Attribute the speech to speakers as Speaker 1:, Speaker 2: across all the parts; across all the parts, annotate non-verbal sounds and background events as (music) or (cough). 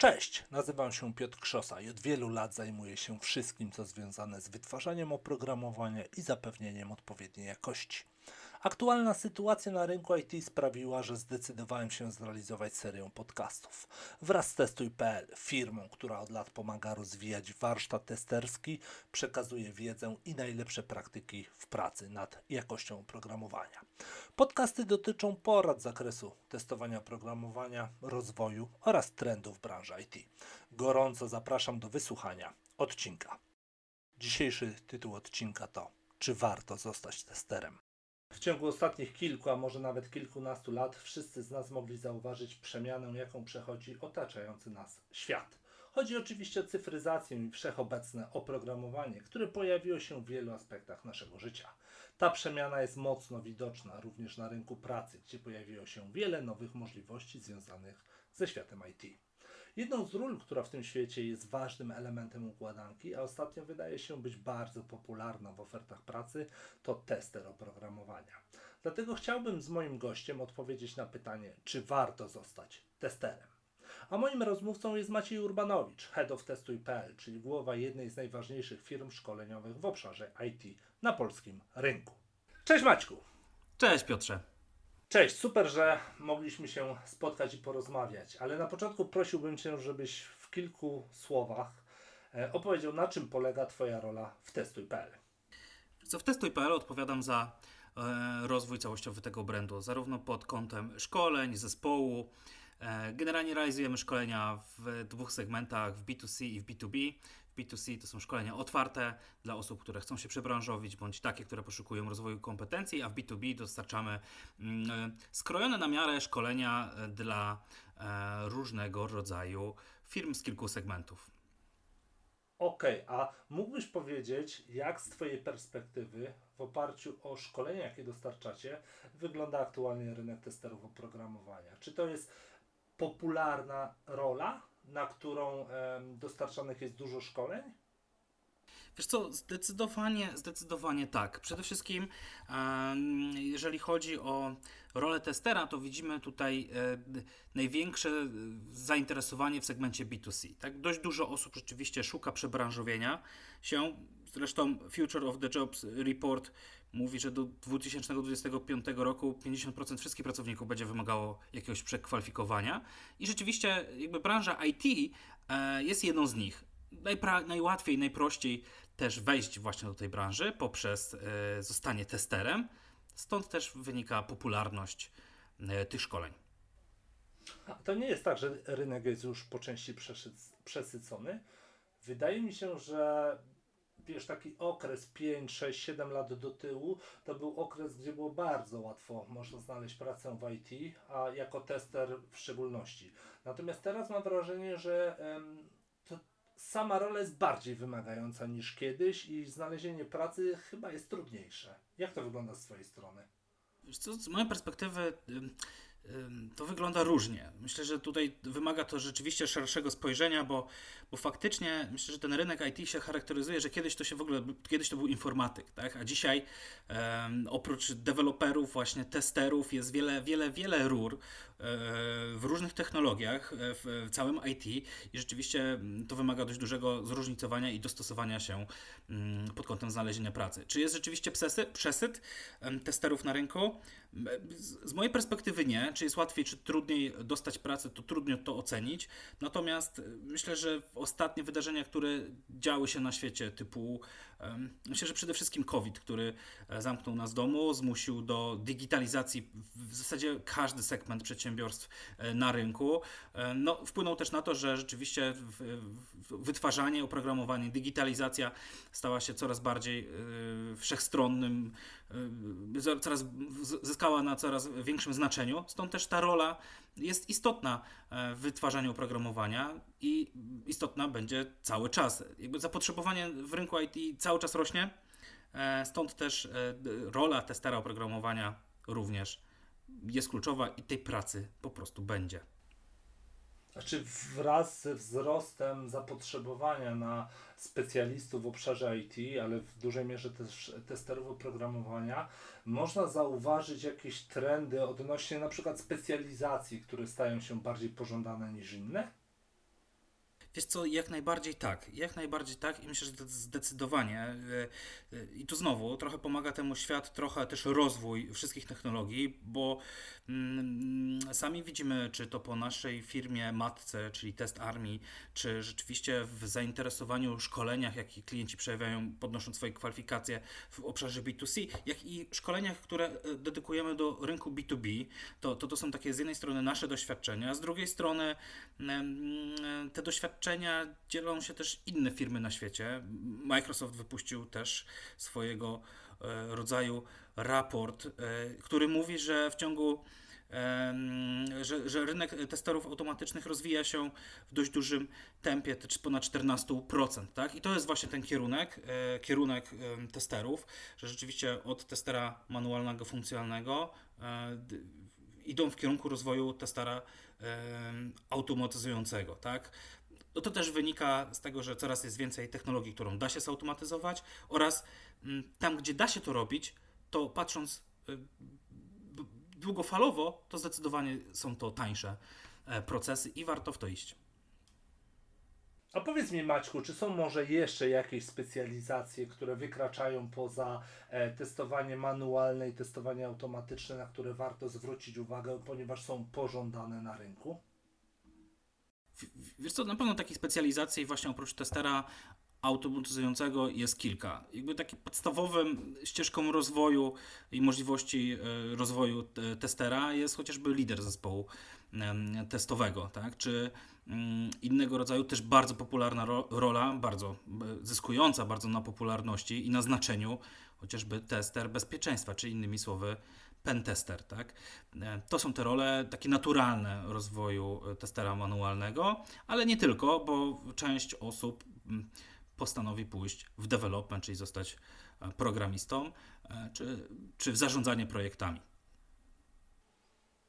Speaker 1: Cześć, nazywam się Piotr Krzosa i od wielu lat zajmuję się wszystkim, co związane z wytwarzaniem oprogramowania i zapewnieniem odpowiedniej jakości. Aktualna sytuacja na rynku IT sprawiła, że zdecydowałem się zrealizować serię podcastów. Wraz z Testuj.pl, firmą, która od lat pomaga rozwijać warsztat testerski, przekazuje wiedzę i najlepsze praktyki w pracy nad jakością oprogramowania. Podcasty dotyczą porad z zakresu testowania oprogramowania, rozwoju oraz trendów branży IT. Gorąco zapraszam do wysłuchania odcinka. Dzisiejszy tytuł odcinka to Czy warto zostać testerem? W ciągu ostatnich kilku, a może nawet kilkunastu lat wszyscy z nas mogli zauważyć przemianę, jaką przechodzi otaczający nas świat. Chodzi oczywiście o cyfryzację i wszechobecne oprogramowanie, które pojawiło się w wielu aspektach naszego życia. Ta przemiana jest mocno widoczna również na rynku pracy, gdzie pojawiło się wiele nowych możliwości związanych ze światem IT. Jedną z ról, która w tym świecie jest ważnym elementem układanki, a ostatnio wydaje się być bardzo popularna w ofertach pracy, to tester oprogramowania. Dlatego chciałbym z moim gościem odpowiedzieć na pytanie, czy warto zostać testerem. A moim rozmówcą jest Maciej Urbanowicz, Head of Testuj.pl, czyli głowa jednej z najważniejszych firm szkoleniowych w obszarze IT na polskim rynku. Cześć Maćku!
Speaker 2: Cześć Piotrze!
Speaker 1: Cześć, super, że mogliśmy się spotkać i porozmawiać, ale na początku prosiłbym Cię, żebyś w kilku słowach e, opowiedział, na czym polega Twoja rola w Testuj.pl.
Speaker 2: W Testuj.pl odpowiadam za e, rozwój całościowy tego brandu, zarówno pod kątem szkoleń, zespołu. E, generalnie realizujemy szkolenia w dwóch segmentach, w B2C i w B2B. B2C to są szkolenia otwarte dla osób, które chcą się przebranżowić, bądź takie, które poszukują rozwoju kompetencji, a w B2B dostarczamy mm, skrojone na miarę szkolenia e, dla e, różnego rodzaju firm z kilku segmentów.
Speaker 1: Okej, okay, a mógłbyś powiedzieć, jak z Twojej perspektywy, w oparciu o szkolenia, jakie dostarczacie, wygląda aktualnie rynek testerów oprogramowania? Czy to jest popularna rola? na którą dostarczanych jest dużo szkoleń?
Speaker 2: Wiesz co, zdecydowanie, zdecydowanie tak. Przede wszystkim, jeżeli chodzi o rolę testera, to widzimy tutaj e, największe zainteresowanie w segmencie B2C. Tak? Dość dużo osób rzeczywiście szuka przebranżowienia się. Zresztą Future of the Jobs Report mówi, że do 2025 roku 50% wszystkich pracowników będzie wymagało jakiegoś przekwalifikowania. I rzeczywiście jakby branża IT e, jest jedną z nich. Najpra- najłatwiej, najprościej też wejść właśnie do tej branży poprzez e, zostanie testerem. Stąd też wynika popularność e, tych szkoleń.
Speaker 1: To nie jest tak, że rynek jest już po części przesycony. Wydaje mi się, że wiesz, taki okres 5, 6, 7 lat do tyłu, to był okres, gdzie było bardzo łatwo można znaleźć pracę w IT, a jako tester w szczególności. Natomiast teraz mam wrażenie, że sama rola jest bardziej wymagająca niż kiedyś i znalezienie pracy chyba jest trudniejsze. Jak to wygląda z Twojej strony?
Speaker 2: Co, z mojej perspektywy to wygląda różnie. Myślę, że tutaj wymaga to rzeczywiście szerszego spojrzenia, bo, bo faktycznie myślę, że ten rynek IT się charakteryzuje, że kiedyś to się w ogóle, kiedyś to był informatyk, tak? a dzisiaj um, oprócz deweloperów, właśnie testerów jest wiele, wiele, wiele rur um, w różnych technologiach, e, w, w całym IT i rzeczywiście to wymaga dość dużego zróżnicowania i dostosowania się um, pod kątem znalezienia pracy. Czy jest rzeczywiście przesyt, przesyt testerów na rynku? Z mojej perspektywy nie. Czy jest łatwiej, czy trudniej dostać pracę, to trudno to ocenić. Natomiast myślę, że ostatnie wydarzenia, które działy się na świecie, typu myślę, że przede wszystkim COVID, który e, zamknął nas w domu, zmusił do digitalizacji w zasadzie każdy segment przedsiębiorstw e, na rynku. E, no, wpłynął też na to, że rzeczywiście wytwarzanie, oprogramowanie, digitalizacja stała się coraz bardziej wszechstronnym coraz zyskała na coraz większym znaczeniu. Stąd też ta rola jest istotna e, w wytwarzaniu oprogramowania i istotna będzie cały czas. Jakby zapotrzebowanie w rynku IT cały czas rośnie, e, stąd też e, rola testera oprogramowania również jest kluczowa i tej pracy po prostu będzie.
Speaker 1: Znaczy wraz ze wzrostem zapotrzebowania na specjalistów w obszarze IT, ale w dużej mierze też testerów oprogramowania, można zauważyć jakieś trendy odnośnie na przykład specjalizacji, które stają się bardziej pożądane niż inne?
Speaker 2: Wiesz co, jak najbardziej tak. Jak najbardziej tak i myślę, że zdecydowanie. y, y, I tu znowu trochę pomaga temu świat, trochę też rozwój wszystkich technologii, bo mm, sami widzimy, czy to po naszej firmie matce, czyli Test Army, czy rzeczywiście w zainteresowaniu szkoleniach, jakie klienci przejawiają, podnosząc swoje kwalifikacje w obszarze B2C, jak i szkoleniach, które e, dedykujemy do rynku B2B, to, to to są takie z jednej strony nasze doświadczenia, z drugiej strony mm, te doświadczenia dzielą się też inne firmy na świecie. Microsoft wypuścił też swojego e, rodzaju raport, e, który mówi, że w ciągu że, że rynek testerów automatycznych rozwija się w dość dużym tempie, ponad 14%, tak? I to jest właśnie ten kierunek, e, kierunek testerów, że rzeczywiście od testera manualnego, funkcjonalnego idą w kierunku rozwoju testera automatyzującego, tak? No to też wynika z tego, że coraz jest więcej technologii, którą da się zautomatyzować oraz mm, tam, gdzie da się to robić, to patrząc y, długofalowo, to zdecydowanie są to tańsze e, procesy i warto w to iść.
Speaker 1: A powiedz mi Maćku, czy są może jeszcze jakieś specjalizacje, które wykraczają poza e, testowanie manualne i testowanie automatyczne, na które warto zwrócić uwagę, ponieważ są pożądane na rynku?
Speaker 2: Wiesz co, na pewno takich specjalizacji właśnie oprócz testera automatyzującego jest kilka. Jakby takim podstawowym ścieżką rozwoju i możliwości e, rozwoju te- testera jest chociażby lider zespołu testowego, tak? Czy mm, innego rodzaju też bardzo popularna ro- rola, bardzo e, zyskująca bardzo na popularności i na znaczeniu, chociażby tester bezpieczeństwa, czy innymi słowy pentester, tak? E, To są te role takie naturalne rozwoju e, testera manualnego, ale nie tylko, bo część osób mm, postanowi pójść w development, czyli zostać e, programistą, czy, czy w zarządzanie projektami.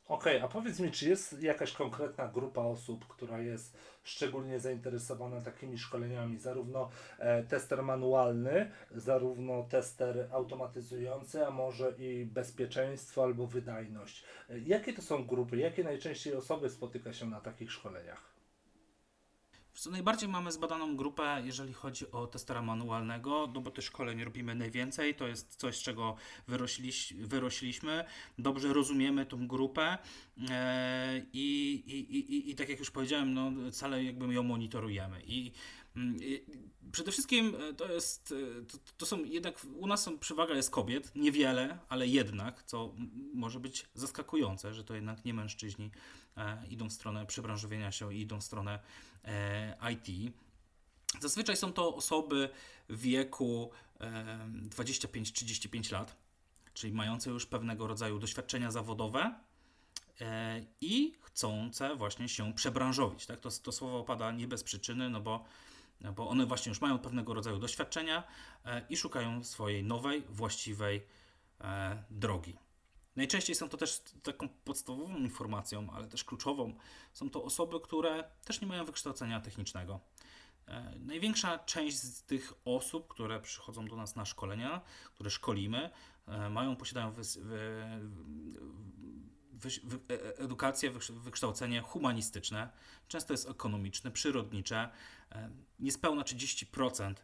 Speaker 1: Okej, a powiedz mi, czy jest jakaś konkretna grupa osób, która jest szczególnie zainteresowana takimi szkoleniami, zarówno e, tester manualny, zarówno tester automatyzujący, a może i bezpieczeństwo albo wydajność. E, Jakie to są grupy? Jakie najczęściej osoby spotyka się na takich szkoleniach?
Speaker 2: Co najbardziej mamy zbadaną grupę, jeżeli chodzi o testera manualnego, no bo tych szkoleń robimy najwięcej, to jest coś, z czego wyrośliś, wyrośliśmy, dobrze rozumiemy tą grupę e, i, i, i, i tak jak już powiedziałem, no cale jakby ją monitorujemy. I mm, Przede wszystkim e, to jest, e, to, to są jednak, u nas są, przewaga jest kobiet, niewiele, ale jednak, co może być zaskakujące, że to jednak nie mężczyźni idą w stronę przebranżowienia się i idą w stronę e, IT. Zazwyczaj są to osoby w wieku e, 25-35 lat, czyli mające już pewnego rodzaju doświadczenia zawodowe e, i chcące właśnie się przebranżowić. Tak? To, to słowo pada nie bez przyczyny, no bo, no bo one właśnie już mają pewnego rodzaju doświadczenia e, i szukają swojej nowej, właściwej e, drogi. Najczęściej są to też taką podstawową informacją, ale też kluczową. Są to osoby, które też nie mają wykształcenia technicznego. E, Największa część z tych osób, które przychodzą do nas na szkolenia, które szkolimy, e, mają, posiadają wy, wyś- wy, e- edukację, wykształ- wykształcenie humanistyczne, często jest ekonomiczne, przyrodnicze. Niespełna 30%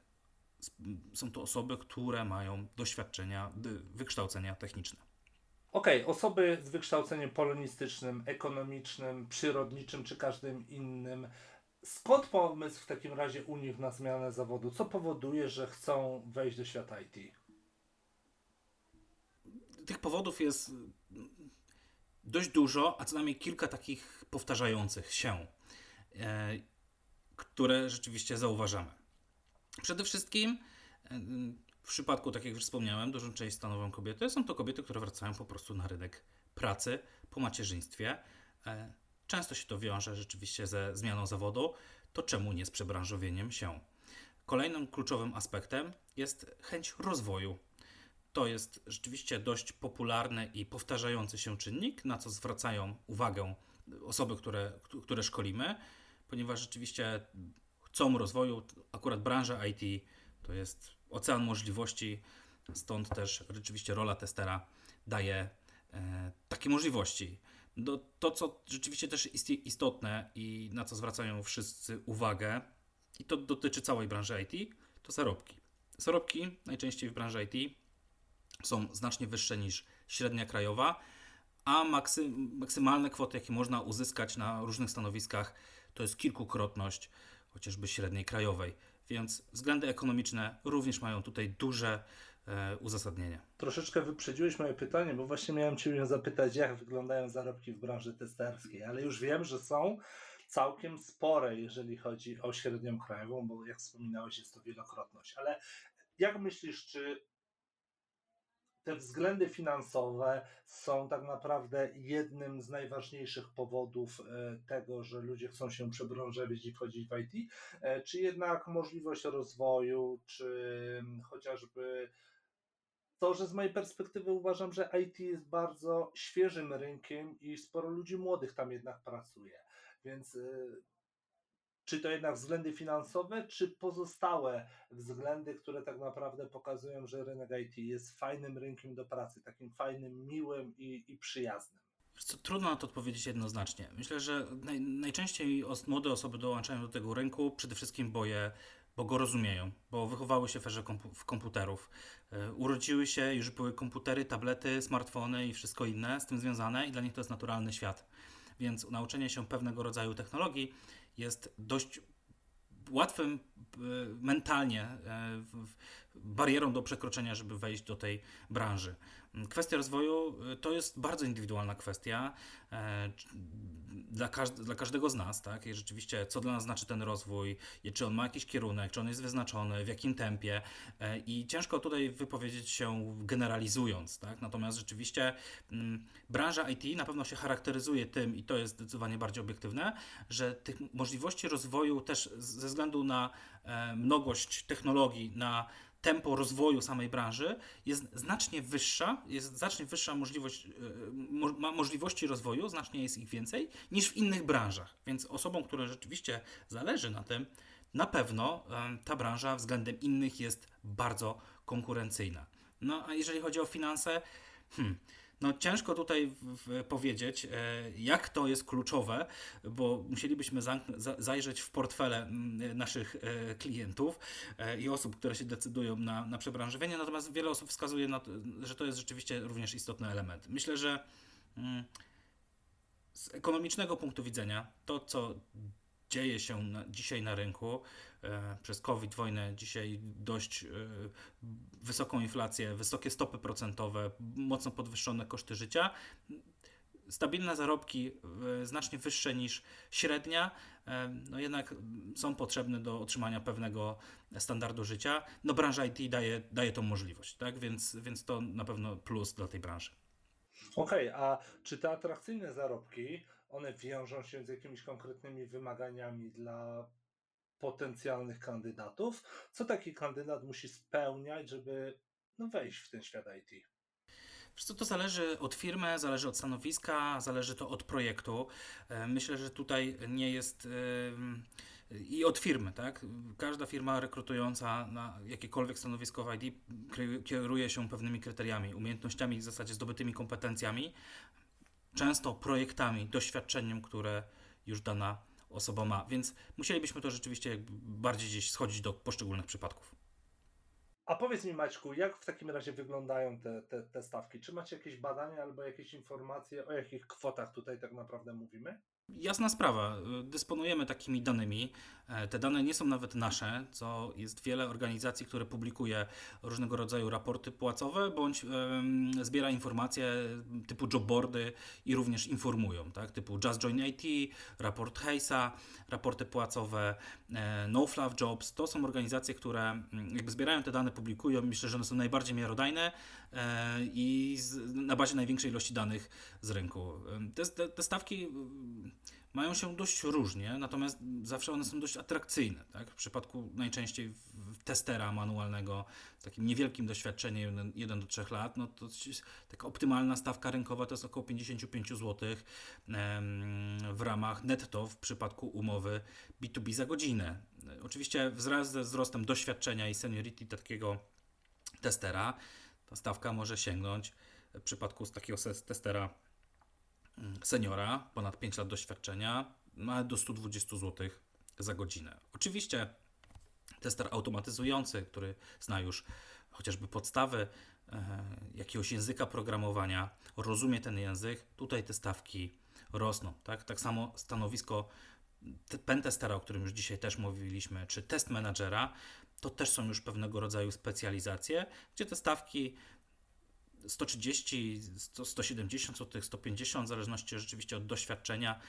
Speaker 2: s- są to osoby, które mają doświadczenia, wykształcenia techniczne.
Speaker 1: Okej, osoby z wykształceniem polonistycznym, ekonomicznym, przyrodniczym czy każdym innym. Skąd pomysł w takim razie u nich na zmianę zawodu? Co powoduje, że chcą wejść do świata IT?
Speaker 2: Tych powodów jest dość dużo, a co najmniej kilka takich powtarzających się, e, które rzeczywiście zauważamy. Przede wszystkim e, w przypadku, tak jak już wspomniałem, dużą część stanowią kobiety. Są to kobiety, które wracają po prostu na rynek pracy po macierzyństwie. E, Często się to wiąże rzeczywiście ze zmianą zawodu, to czemu nie z przebranżowieniem się. Kolejnym kluczowym aspektem jest chęć rozwoju. To jest rzeczywiście dość popularny i powtarzający się czynnik, na co zwracają uwagę osoby, które, które szkolimy, ponieważ rzeczywiście chcą rozwoju. Akurat branża IT to jest ocean możliwości, stąd też rzeczywiście rola testera daje e, takie możliwości. No, to, co rzeczywiście też jest istotne i na co zwracają wszyscy uwagę, i to dotyczy całej branży IT, to zarobki. Zarobki najczęściej w branży IT są znacznie wyższe niż średnia krajowa, a maksy, maksymalne kwoty, jakie można uzyskać na różnych stanowiskach, to jest kilkukrotność chociażby średniej krajowej. Więc względy ekonomiczne również mają tutaj duże e, uzasadnienie.
Speaker 1: Troszeczkę wyprzedziłeś moje pytanie, bo właśnie miałem Cię zapytać, jak wyglądają zarobki w branży testerskiej, ale już wiem, że są całkiem spore, jeżeli chodzi o średnią krajową, bo jak wspominałeś, jest to wielokrotność. Ale jak myślisz, czy te względy finansowe są tak naprawdę jednym z najważniejszych powodów e, tego, że ludzie chcą się przebranżowić i wchodzić w IT, e, czy jednak możliwość rozwoju, czy chociażby to, że z mojej perspektywy uważam, że IT jest bardzo świeżym rynkiem i sporo ludzi młodych tam jednak pracuje. Więc y, czy to jednak względy finansowe, czy pozostałe względy, które tak naprawdę pokazują, że rynek IT jest fajnym rynkiem do pracy, takim fajnym, miłym i, i przyjaznym?
Speaker 2: Trudno na to odpowiedzieć jednoznacznie. Myślę, że naj, najczęściej młode osoby dołączają do tego rynku przede wszystkim bo, je, bo go rozumieją, bo wychowały się w erze komputerów. E, urodziły się, już były komputery, tablety, smartfony i wszystko inne z tym związane i dla nich to jest naturalny świat. Więc nauczenie się pewnego rodzaju technologii jest dość łatwym e, mentalnie e, barierą do przekroczenia, żeby wejść do tej branży. Kwestia rozwoju y, to jest bardzo indywidualna kwestia e, dla, każd dla każdego z nas, tak? I rzeczywiście, co dla nas znaczy ten rozwój, czy on ma jakiś kierunek, czy on jest wyznaczony, w jakim tempie. E, I ciężko tutaj wypowiedzieć się generalizując, tak? Natomiast rzeczywiście mm, branża IT na pewno się charakteryzuje tym, i to jest zdecydowanie bardziej obiektywne, że tych możliwości rozwoju też ze względu na e, mnogość technologii, na tempo rozwoju samej branży jest znacznie wyższa, jest znacznie wyższa możliwość, e, ma możliwości rozwoju, znacznie jest ich więcej niż w innych branżach. Więc osobom, które rzeczywiście zależy na tym, na pewno ta branża względem innych jest bardzo konkurencyjna. No a jeżeli chodzi o finanse, hmm, no ciężko tutaj w, w powiedzieć, e, jak to jest kluczowe, bo musielibyśmy zajrzeć w portfele naszych e, klientów e, i osób, które się decydują na, na przebranżowienie, natomiast wiele osób wskazuje, na to, że to jest rzeczywiście również istotny element. Myślę, że z ekonomicznego punktu widzenia to, co dzieje się na, dzisiaj na rynku e, przez COVID, wojnę, dzisiaj dość e, wysoką inflację, wysokie stopy procentowe, mocno podwyższone koszty życia. Stabilne zarobki e, znacznie wyższe niż średnia, no jednak są potrzebne do otrzymania pewnego standardu życia. No branża IT daje, daje tą możliwość, tak? więc, więc to na pewno plus dla tej branży.
Speaker 1: Okej, okay, a czy te atrakcyjne zarobki one wiążą się z jakimiś konkretnymi wymaganiami dla potencjalnych kandydatów. Co taki kandydat musi spełniać, żeby no, wejść w ten świat IT?
Speaker 2: co, to zależy od firmy, zależy od stanowiska, zależy to od projektu. E, myślę, że tutaj nie jest i od firmy, tak? Każda firma rekrutująca na jakiekolwiek stanowisko w IT kieruje się pewnymi kryteriami, umiejętnościami, w zasadzie zdobytymi kompetencjami, często projektami, doświadczeniem, które już dana osoba ma. Więc musielibyśmy to rzeczywiście bardziej gdzieś schodzić do poszczególnych przypadków.
Speaker 1: A powiedz mi Maćku, jak w takim razie wyglądają te, te, te stawki? Czy macie jakieś badania albo jakieś informacje, o jakich kwotach tutaj tak naprawdę mówimy?
Speaker 2: Jasna sprawa, dysponujemy takimi danymi. E, te dane nie są nawet nasze, co jest wiele organizacji, które publikuje różnego rodzaju raporty płacowe bądź zbiera informacje typu jobboardy i również informują, tak? typu Just Join IT, raport Hayesa, raporty płacowe, e, No Fluff Jobs. To są organizacje, które mm, jakby zbierają te dane, publikują. Myślę, że one są najbardziej miarodajne e, i na bazie największej ilości danych z rynku. Te, te, te stawki mają się dość różnie, natomiast zawsze one są dość atrakcyjne. Tak? W przypadku najczęściej testera manualnego z takim niewielkim doświadczeniem 1 do 3 lat, no to taka optymalna stawka rynkowa to jest około 55 zł w ramach netto w przypadku umowy B2B za godzinę. Oczywiście wraz ze wzrostem doświadczenia i seniority takiego testera ta stawka może sięgnąć w przypadku z takiego testera seniora, ponad 5 lat doświadczenia, nawet do 120 zł za godzinę. Oczywiście tester automatyzujący, który zna już chociażby podstawy e, jakiegoś języka programowania, rozumie ten język, tutaj te stawki rosną. Tak, tak samo stanowisko te- pentestera, o którym już dzisiaj też mówiliśmy, czy test managera, to też są już pewnego rodzaju specjalizacje, gdzie te stawki 130, 100, 170 zł, 150, w zależności rzeczywiście od doświadczenia,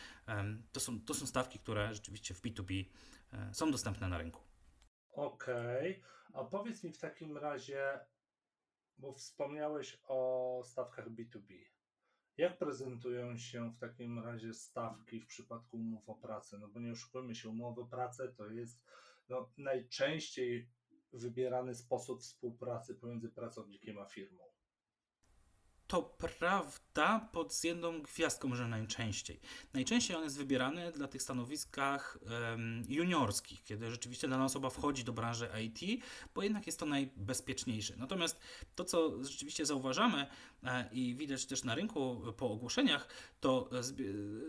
Speaker 2: to są, to są stawki, które rzeczywiście w B2B e, są dostępne na rynku.
Speaker 1: Okej, a powiedz mi w takim razie, bo wspomniałeś o stawkach B2B. Jak prezentują się w takim razie stawki w przypadku umów o pracę? No bo nie oszukujmy się, umowy o pracę to jest no, najczęściej wybierany sposób współpracy pomiędzy pracownikiem a firmą.
Speaker 2: To prawda pod jedną gwiazdką, że najczęściej. Najczęściej on jest wybierany dla tych stanowiskach em, juniorskich, kiedy rzeczywiście dana osoba wchodzi do branży IT, bo jednak jest to najbezpieczniejsze. Natomiast to, co rzeczywiście zauważamy e, i widać też na rynku po ogłoszeniach, to zbi-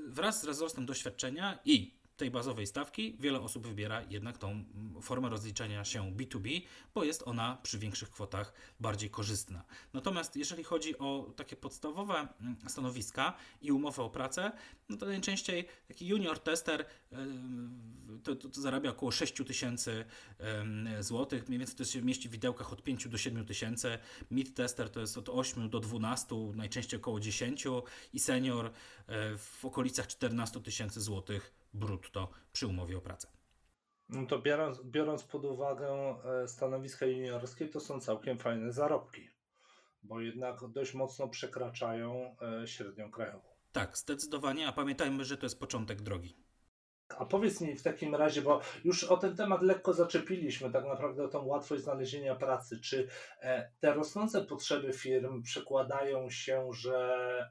Speaker 2: wraz z wzrostem doświadczenia i tej bazowej stawki. Wiele osób wybiera jednak tą formę rozliczenia się B2B, bo jest ona przy większych kwotach bardziej korzystna. Natomiast jeżeli chodzi o takie podstawowe mm, stanowiska i umowę o pracę, no to najczęściej taki junior tester to, to, to zarabia około 6 tysięcy złotych, mniej więcej to się mieści w widełkach od 5 do 7 tysięcy, mid tester to jest od 8 do 12, najczęściej około 10 i senior e, w okolicach 14 tysięcy złotych brutto przy umowie o pracę.
Speaker 1: No to biorąc, biorąc pod uwagę e, stanowiska juniorskie, to są całkiem fajne zarobki, bo jednak dość mocno przekraczają e, średnią krajową.
Speaker 2: Tak, zdecydowanie, a pamiętajmy, że to jest początek drogi.
Speaker 1: A powiedz mi w takim razie, bo już o ten temat lekko zaczepiliśmy, tak naprawdę o tą łatwość znalezienia pracy. Czy e, te rosnące potrzeby firm przekładają się, że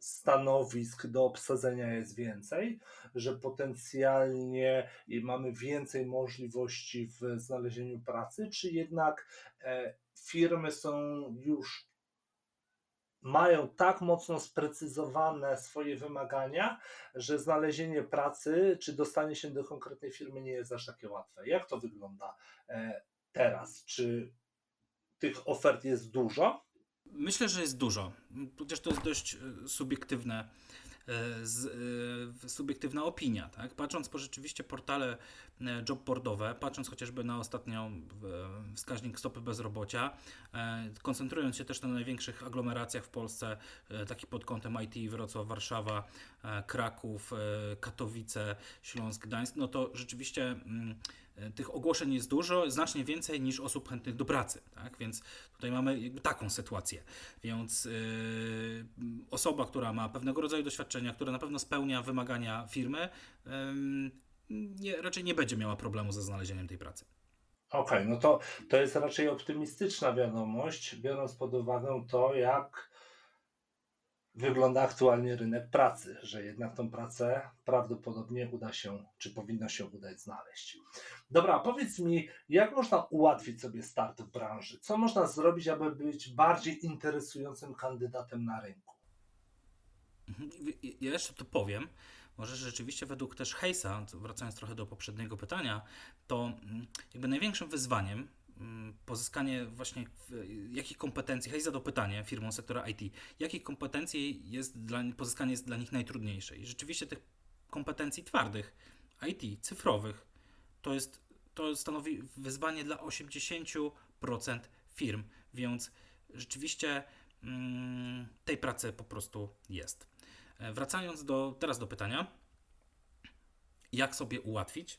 Speaker 1: stanowisk do obsadzenia jest więcej, że potencjalnie mamy więcej możliwości w znalezieniu pracy, czy jednak e, firmy są już mają tak mocno sprecyzowane swoje wymagania, że znalezienie pracy czy dostanie się do konkretnej firmy nie jest aż takie łatwe. Jak to wygląda e, teraz? Czy tych ofert jest dużo?
Speaker 2: Myślę, że jest dużo. Chociaż to jest dość e, subiektywne, e, z, e, subiektywna opinia. Tak? Patrząc po rzeczywiście portale jobboardowe, patrząc chociażby na ostatnią wskaźnik stopy bezrobocia, koncentrując się też na największych aglomeracjach w Polsce, e, taki pod kątem IT, Wrocław, Warszawa, Kraków, Katowice, Śląsk, Gdańsk, no to rzeczywiście mm, tych ogłoszeń jest dużo, znacznie więcej niż osób chętnych do pracy. Tak? Więc tutaj mamy taką sytuację. Więc yy, osoba, która ma pewnego rodzaju doświadczenia, która na pewno spełnia wymagania firmy, yy, nie, raczej nie będzie miała problemu ze znalezieniem tej pracy.
Speaker 1: Okej, no to, to jest raczej optymistyczna wiadomość, biorąc pod uwagę to, jak wygląda aktualnie rynek pracy, że jednak tą pracę prawdopodobnie uda się, czy powinno się udać znaleźć. Dobra, powiedz mi, jak można ułatwić sobie start w branży? Co można zrobić, aby być bardziej interesującym kandydatem na rynku?
Speaker 2: Mhm. Ja jeszcze tu powiem, może rzeczywiście według też Hejsa, wracając trochę do poprzedniego pytania, to mm, jakby największym wyzwaniem pozyskanie właśnie jakich kompetencji, Hejs zadał pytanie firmom sektora IT, jakich kompetencji jest dla, pozyskanie jest dla nich najtrudniejsze. I rzeczywiście tych kompetencji twardych, IT, cyfrowych, to jest, to stanowi wyzwanie dla 80% firm, więc rzeczywiście mm, tej pracy po prostu jest. E, Wracając do, teraz do pytania, jak sobie ułatwić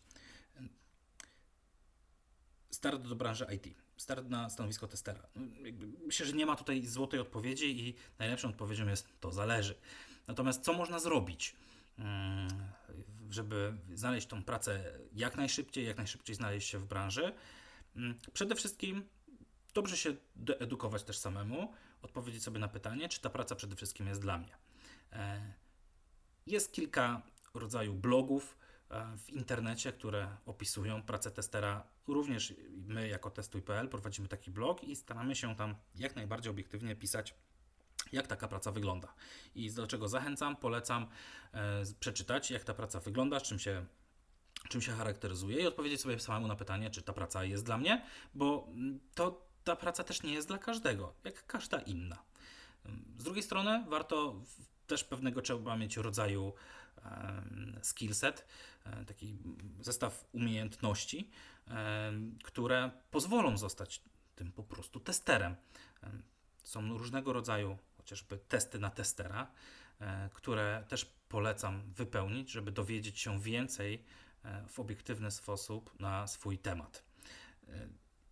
Speaker 2: start do branży IT, start na stanowisko testera. No, Myślę, że nie ma tutaj złotej odpowiedzi i najlepszą odpowiedzią jest to zależy. Natomiast co można zrobić, mm, żeby znaleźć tą pracę jak najszybciej, jak najszybciej znaleźć się w branży? Mm, Przede wszystkim dobrze się doedukować też samemu, odpowiedzieć sobie na pytanie, czy ta praca przede wszystkim jest dla mnie. E, Jest kilka rodzajów blogów w internecie, które opisują pracę testera. Również my jako testuj.pl prowadzimy taki blog i staramy się tam jak najbardziej obiektywnie pisać jak taka praca wygląda. I do czego zachęcam, polecam e, z- przeczytać, jak ta praca wygląda, czym się, czym się charakteryzuje i odpowiedzieć sobie samemu na pytanie, czy ta praca jest dla mnie, bo mm, to ta praca też nie jest dla każdego, jak każda inna. Z drugiej strony warto też pewnego trzeba mieć rodzaju skillset, e, taki zestaw umiejętności, które pozwolą zostać tym po prostu testerem. Em, Są różnego rodzaju chociażby testy na testera, e, które też polecam wypełnić, żeby dowiedzieć się więcej e, w obiektywny sposób na swój temat.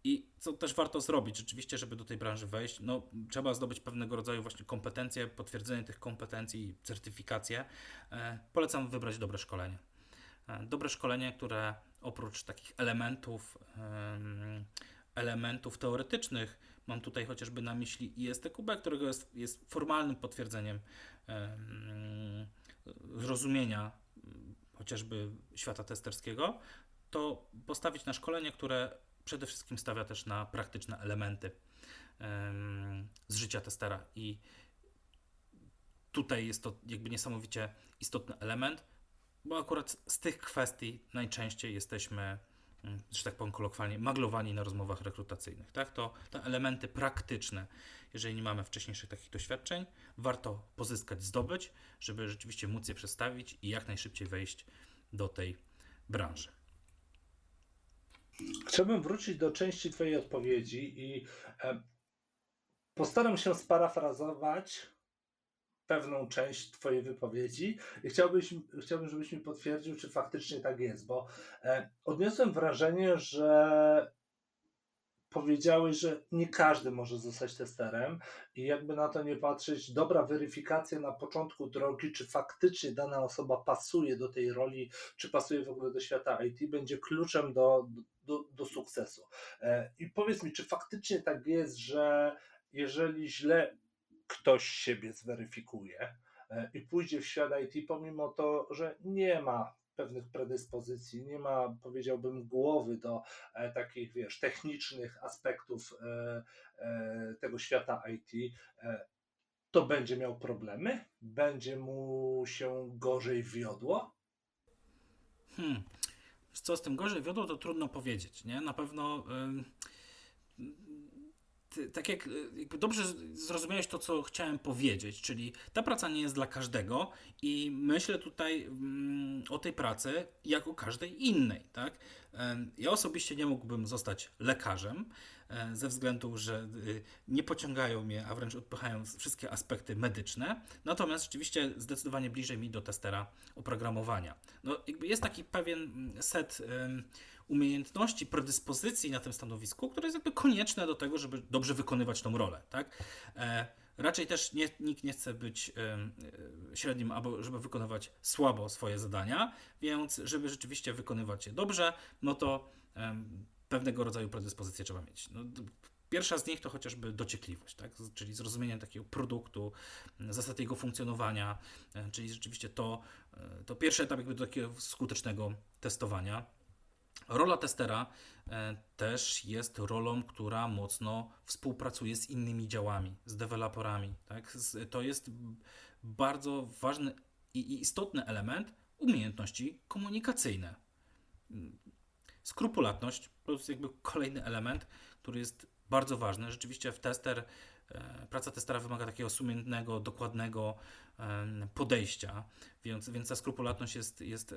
Speaker 2: I co też warto zrobić, rzeczywiście, żeby do tej branży wejść, no, trzeba zdobyć pewnego rodzaju właśnie kompetencje, potwierdzenie tych kompetencji, certyfikację. E, Polecam wybrać dobre szkolenie. E, Dobre szkolenie, które oprócz takich elementów, em, elementów teoretycznych, mam tutaj chociażby na myśli ISTQB, którego jest, jest formalnym potwierdzeniem em, zrozumienia chociażby świata testerskiego, to postawić na szkolenie, które przede wszystkim stawia też na praktyczne elementy em, z życia testera i tutaj jest to jakby niesamowicie istotny element, bo akurat z tych kwestii najczęściej jesteśmy, mm, że tak powiem kolokwialnie, maglowani na rozmowach rekrutacyjnych. Tak? To te elementy praktyczne, jeżeli nie mamy wcześniejszych takich doświadczeń, warto pozyskać, zdobyć, żeby rzeczywiście móc je przedstawić i jak najszybciej wejść do tej branży.
Speaker 1: Chciałbym wrócić do części Twojej odpowiedzi i e, postaram się sparafrazować pewną część Twojej wypowiedzi i chciałbyś, chciałbym, żebyś mi potwierdził, czy faktycznie tak jest, bo e, odniosłem wrażenie, że powiedziałeś, że nie każdy może zostać testerem i jakby na to nie patrzeć, dobra weryfikacja na początku drogi, czy faktycznie dana osoba pasuje do tej roli, czy pasuje w ogóle do świata IT, będzie kluczem do, do, do sukcesu. E, I powiedz mi, czy faktycznie tak jest, że jeżeli źle ktoś siebie zweryfikuje e, i pójdzie w świat IT, pomimo to, że nie ma pewnych predyspozycji, nie ma, powiedziałbym, głowy do e, takich, wiesz, technicznych aspektów e, e, tego świata IT, to będzie miał problemy? Będzie mu się gorzej wiodło?
Speaker 2: Hmm. Co z tym gorzej wiodło, to trudno powiedzieć. Nie? Na pewno. Tak jak jakby dobrze zrozumiałeś to, co chciałem powiedzieć, czyli ta praca nie jest dla każdego i myślę tutaj mm, o tej pracy jak o każdej innej. Tak? Ja osobiście nie mógłbym zostać lekarzem e, ze względu, że y, nie pociągają mnie, a wręcz odpychają wszystkie aspekty medyczne. Natomiast rzeczywiście zdecydowanie bliżej mi do testera oprogramowania. No, jakby jest taki pewien mm, set umiejętności, predyspozycji na tym stanowisku, które jest jakby konieczne do tego, żeby dobrze wykonywać tą rolę, tak? E, raczej też nie, nikt nie chce być e, średnim, albo żeby wykonywać słabo swoje zadania, więc żeby rzeczywiście wykonywać je dobrze, no to em, pewnego rodzaju predyspozycje trzeba mieć. No, Pierwsza z nich to chociażby dociekliwość, tak? Czyli zrozumienie takiego produktu, zasad jego funkcjonowania, e, czyli rzeczywiście to, e, to pierwszy etap jakby do takiego skutecznego testowania. Rola testera e, też jest rolą, która mocno współpracuje z innymi działami, z deweloperami. Tak? To jest bardzo ważny i istotny element umiejętności komunikacyjne. Skrupulatność to jest jakby kolejny element, który jest bardzo ważny. Rzeczywiście w tester, e, praca testera wymaga takiego sumiennego, dokładnego podejścia, więc, więc ta skrupulatność jest, jest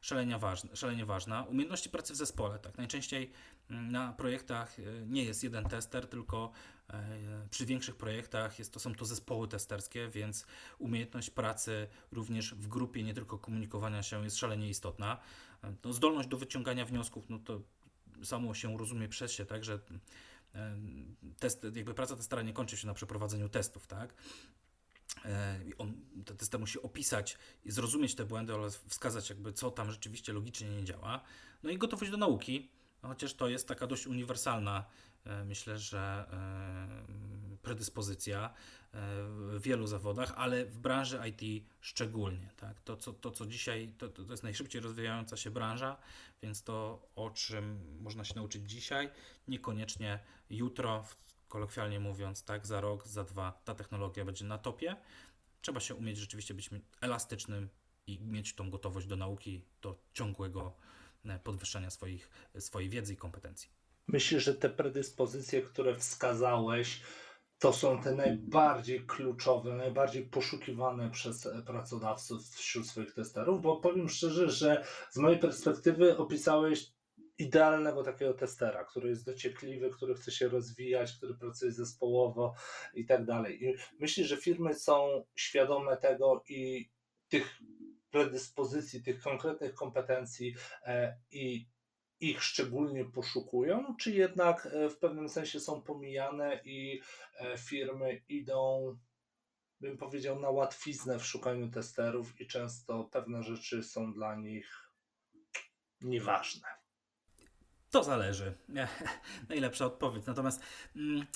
Speaker 2: szalenie, ważna, szalenie ważna. Umiejętności pracy w zespole, tak. Najczęściej mm, na projektach e, nie jest jeden tester, tylko e, przy większych projektach jest to, są to zespoły testerskie, więc umiejętność pracy również w grupie, nie tylko komunikowania się jest szalenie istotna. E, No, zdolność do wyciągania wniosków, no to samo się rozumie przez się, tak, że test, jakby praca testera nie kończy się na przeprowadzeniu testów, tak? E, On, ten tester musi opisać i zrozumieć te błędy oraz wskazać jakby co tam rzeczywiście logicznie nie działa. No i gotowość do nauki, chociaż to jest taka dość uniwersalna, e, myślę, że e, predyspozycja w wielu zawodach, ale w branży IT szczególnie. Tak? To, co, to, co dzisiaj, to, to jest najszybciej rozwijająca się branża, więc to, o czym można się nauczyć dzisiaj, niekoniecznie jutro w kolokwialnie mówiąc, tak, za rok, za dwa ta technologia będzie na topie. Trzeba się umieć rzeczywiście być elastycznym i mieć tą gotowość do nauki, do ciągłego e, podwyższania swoich, swojej wiedzy i kompetencji.
Speaker 1: Myślę, że te predyspozycje, które wskazałeś, to są te najbardziej kluczowe, najbardziej poszukiwane przez pracodawców wśród swoich testerów, bo powiem szczerze, że z mojej perspektywy opisałeś idealnego takiego testera, który jest dociekliwy, który chce się rozwijać, który pracuje zespołowo i tak dalej. I myślę, że firmy są świadome tego i tych predyspozycji, tych konkretnych kompetencji e, i ich szczególnie poszukują, czy jednak e, w pewnym sensie są pomijane i e, firmy idą, bym powiedział, na łatwiznę w szukaniu testerów i często pewne rzeczy są dla nich nieważne.
Speaker 2: To zależy. (laughs) Najlepsza odpowiedź. Natomiast mm,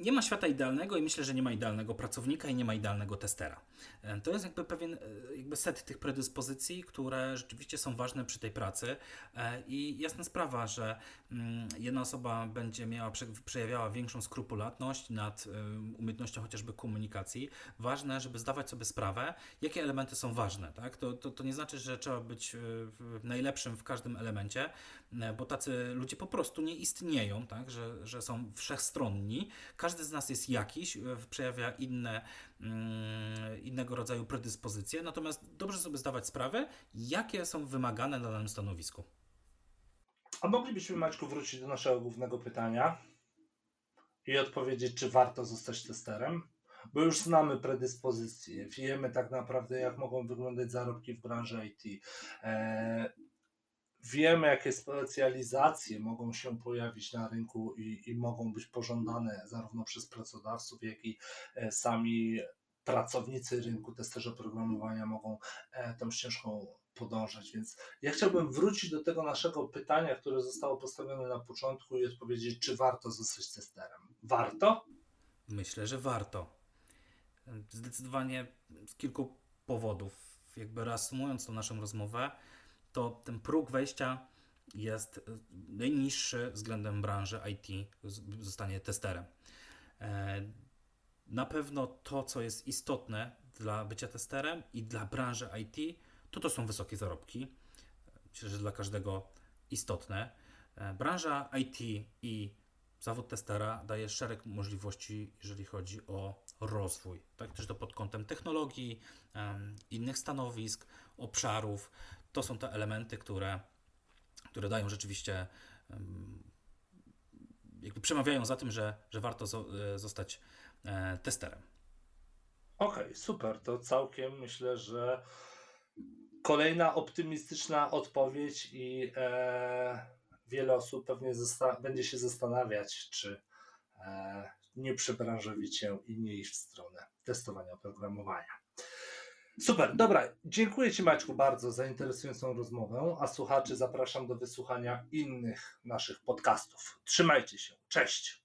Speaker 2: nie ma świata idealnego i myślę, że nie ma idealnego pracownika i nie ma idealnego testera. E, to jest jakby pewien e, jakby set tych predyspozycji, które rzeczywiście są ważne przy tej pracy e, i jasna sprawa, że mm, jedna osoba będzie miała, przejawiała większą skrupulatność nad umiejętnością chociażby komunikacji. Ważne, żeby zdawać sobie sprawę, jakie elementy są ważne. Tak? To, to, to nie znaczy, że trzeba być najlepszym w każdym elemencie, bo tacy ludzie po prostu nie istnieją, tak? że, że są wszechstronni. Każdy z nas jest jakiś, przejawia inne, mm, innego rodzaju predyspozycje, natomiast dobrze sobie zdawać sprawę, jakie są wymagane na danym stanowisku.
Speaker 1: A moglibyśmy, Maćku, wrócić do naszego głównego pytania i odpowiedzieć, czy warto zostać testerem? Bo już znamy predyspozycje, wiemy tak naprawdę, jak mogą wyglądać zarobki w branży IT. Eee, wiemy, jakie specjalizacje mogą się pojawić na rynku i, i mogą być pożądane zarówno przez pracodawców, jak i e, sami pracownicy rynku, testerzy oprogramowania mogą e, tą ścieżką podążać. Więc ja chciałbym wrócić do tego naszego pytania, które zostało postawione na początku i odpowiedzieć, czy warto zostać testerem. Warto?
Speaker 2: Myślę, że warto. Zdecydowanie z kilku powodów. Jakby reasumując tą naszą rozmowę, to ten próg wejścia jest e, najniższy względem branży IT, zostanie testerem. E, na pewno to, co jest istotne dla bycia testerem i dla branży IT, to to są wysokie zarobki. Myślę, że dla każdego istotne. E, branża IT i zawód testera daje szereg możliwości, jeżeli chodzi o rozwój, tak też to pod kątem technologii, innych stanowisk, obszarów. To są te elementy, które, które dają rzeczywiście, jakby przemawiają za tym, że, że warto e, zostać e, testerem.
Speaker 1: Okej, okay, super. To całkiem myślę, że kolejna optymistyczna odpowiedź i e, wiele osób pewnie będzie się zastanawiać, czy e, nie przebranżowić się i nie iść w stronę testowania oprogramowania. Super, dobra. Dziękuję Ci Maćku bardzo za interesującą rozmowę, a słuchaczy zapraszam do wysłuchania innych naszych podcastów. Trzymajcie się. Cześć.